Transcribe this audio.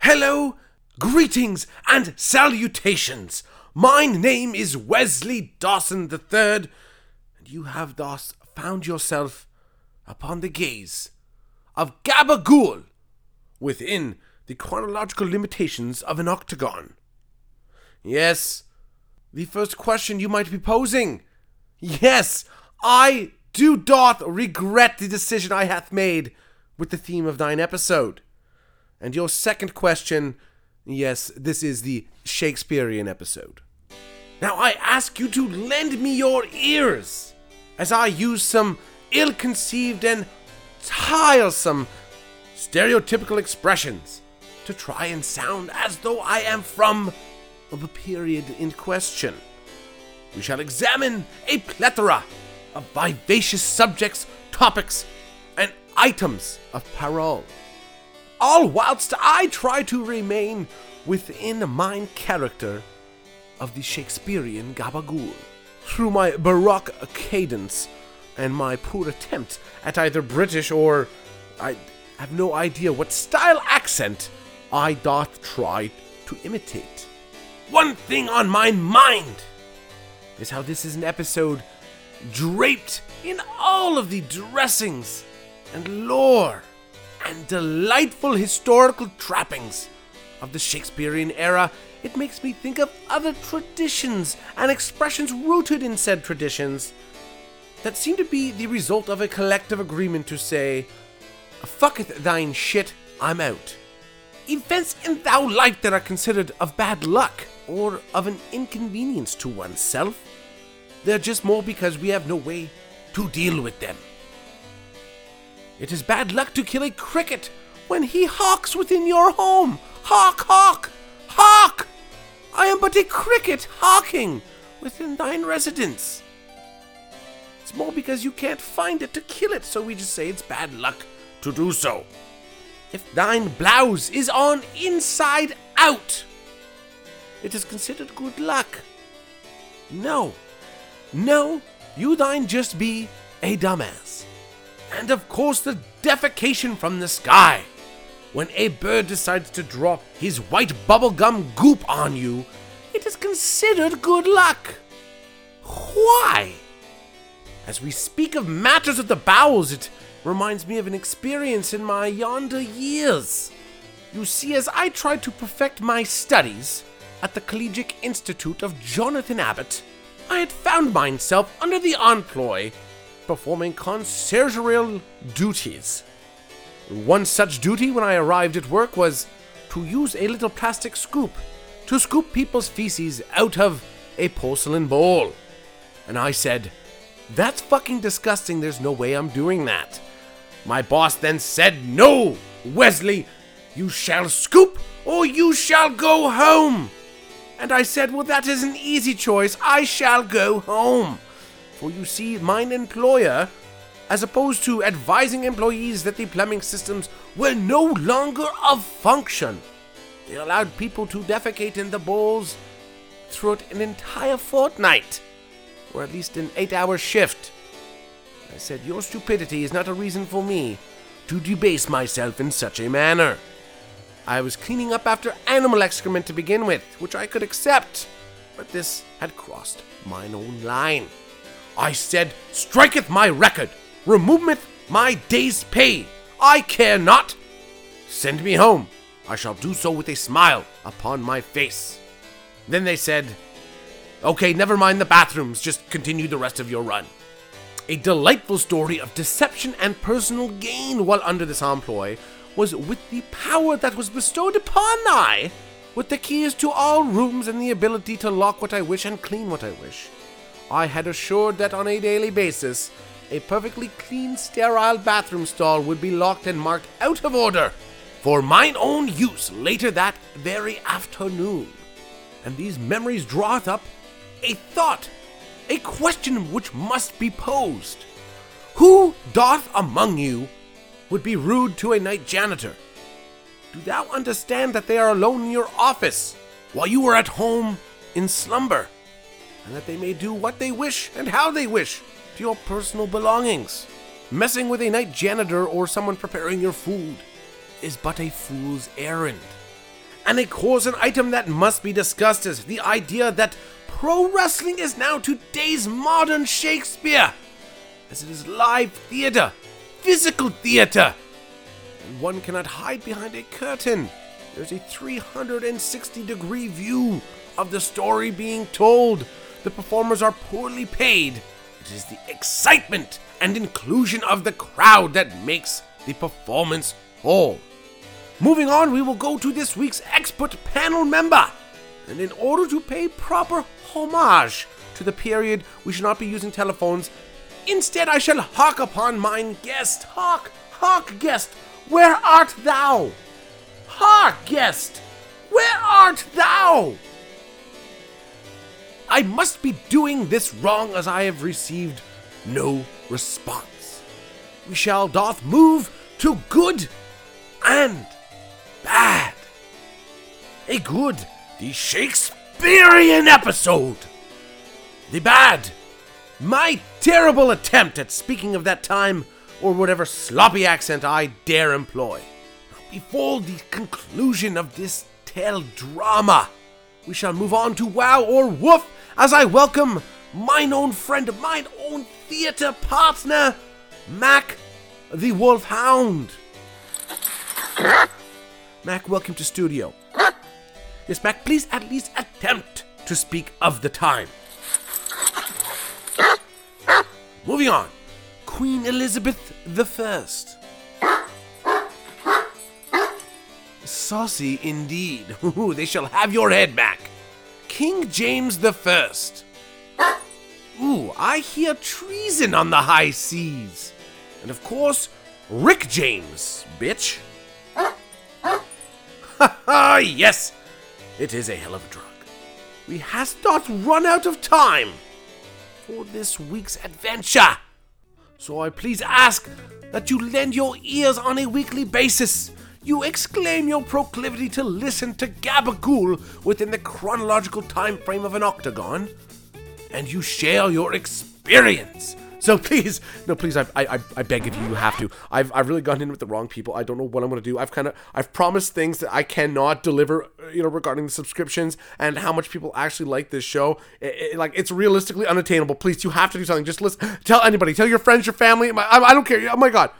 Hello, greetings, and salutations. My name is Wesley Dawson III, and you have thus found yourself upon the gaze of Gabagool within the chronological limitations of an octagon. Yes, the first question you might be posing. Yes, I do doth regret the decision I hath made with the theme of thine episode. And your second question, yes, this is the Shakespearean episode. Now I ask you to lend me your ears as I use some ill conceived and tiresome stereotypical expressions to try and sound as though I am from the period in question. We shall examine a plethora of vivacious subjects, topics, items of parole, all whilst I try to remain within mine character of the Shakespearean gabagool. Through my baroque cadence and my poor attempt at either British or I have no idea what style accent I doth try to imitate. One thing on my mind is how this is an episode draped in all of the dressings and lore and delightful historical trappings of the Shakespearean era. It makes me think of other traditions and expressions rooted in said traditions that seem to be the result of a collective agreement to say, Fucketh thine shit, I'm out. Events in thou life that are considered of bad luck or of an inconvenience to oneself. They're just more because we have no way to deal with them. It is bad luck to kill a cricket when he hawks within your home. Hawk, hawk, hawk! I am but a cricket hawking within thine residence. It's more because you can't find it to kill it, so we just say it's bad luck to do so. If thine blouse is on inside out, it is considered good luck. No, no, you thine just be a dumbass. And of course, the defecation from the sky. When a bird decides to drop his white bubblegum goop on you, it is considered good luck. Why? As we speak of matters of the bowels, it reminds me of an experience in my yonder years. You see, as I tried to perfect my studies at the Collegiate Institute of Jonathan Abbott, I had found myself under the employ performing conciergeal duties. One such duty when I arrived at work was to use a little plastic scoop to scoop people's feces out of a porcelain bowl. And I said, That's fucking disgusting, there's no way I'm doing that. My boss then said, No, Wesley, you shall scoop or you shall go home. And I said, Well, that is an easy choice. I shall go home. For you see, mine employer, as opposed to advising employees that the plumbing systems were no longer of function, they allowed people to defecate in the bowls throughout an entire fortnight, or at least an eight hour shift. I said, Your stupidity is not a reason for me to debase myself in such a manner. I was cleaning up after animal excrement to begin with, which I could accept, but this had crossed mine own line. I said, Striketh my record, removeth my day's pay. I care not. Send me home. I shall do so with a smile upon my face. Then they said, Okay, never mind the bathrooms, just continue the rest of your run. A delightful story of deception and personal gain while under this employ was with the power that was bestowed upon I, with the keys to all rooms and the ability to lock what I wish and clean what I wish. I had assured that on a daily basis, a perfectly clean, sterile bathroom stall would be locked and marked out of order for mine own use later that very afternoon. And these memories draweth up a thought a question which must be posed. Who doth among you would be rude to a night janitor? Do thou understand that they are alone in your office while you are at home in slumber, and that they may do what they wish and how they wish to your personal belongings? Messing with a night janitor or someone preparing your food is but a fool's errand. And a course and item that must be discussed is the idea that pro wrestling is now today's modern Shakespeare, as it is live theater, physical theater. And one cannot hide behind a curtain. There's a 360 degree view of the story being told. The performers are poorly paid. It is the excitement and inclusion of the crowd that makes the performance whole. Moving on, we will go to this week's expert panel member. And in order to pay proper homage to the period, we shall not be using telephones. Instead, I shall hark upon mine guest. Hark, hark, guest, where art thou? Hark, guest, where art thou? I must be doing this wrong as I have received no response. We shall doth move to good and bad. A good, the Shakespearean episode. The bad, my terrible attempt at speaking of that time or whatever sloppy accent I dare employ. Before the conclusion of this tale drama, we shall move on to wow or woof as I welcome mine own friend, mine own theater partner, Mac the Wolfhound. Mac, welcome to studio. Yes, Mac, please at least attempt to speak of the time. Moving on. Queen Elizabeth the First. Saucy indeed. They shall have your head back. King James the First. Ooh, I hear treason on the high seas. And of course, Rick James, bitch. Ha ha, yes, it is a hell of a drug. We has not run out of time for this week's adventure. So I please ask that you lend your ears on a weekly basis. You exclaim your proclivity to listen to Gabagool within the chronological time frame of an octagon, and you share your experience so please, no, please, I, I, I beg of you, you have to. I've, I've really gone in with the wrong people. I don't know what I'm gonna do. I've kind of, I've promised things that I cannot deliver, you know, regarding the subscriptions and how much people actually like this show. It, it, like, it's realistically unattainable. Please, you have to do something. Just listen. Tell anybody. Tell your friends, your family. My, I, I don't care. Oh my god.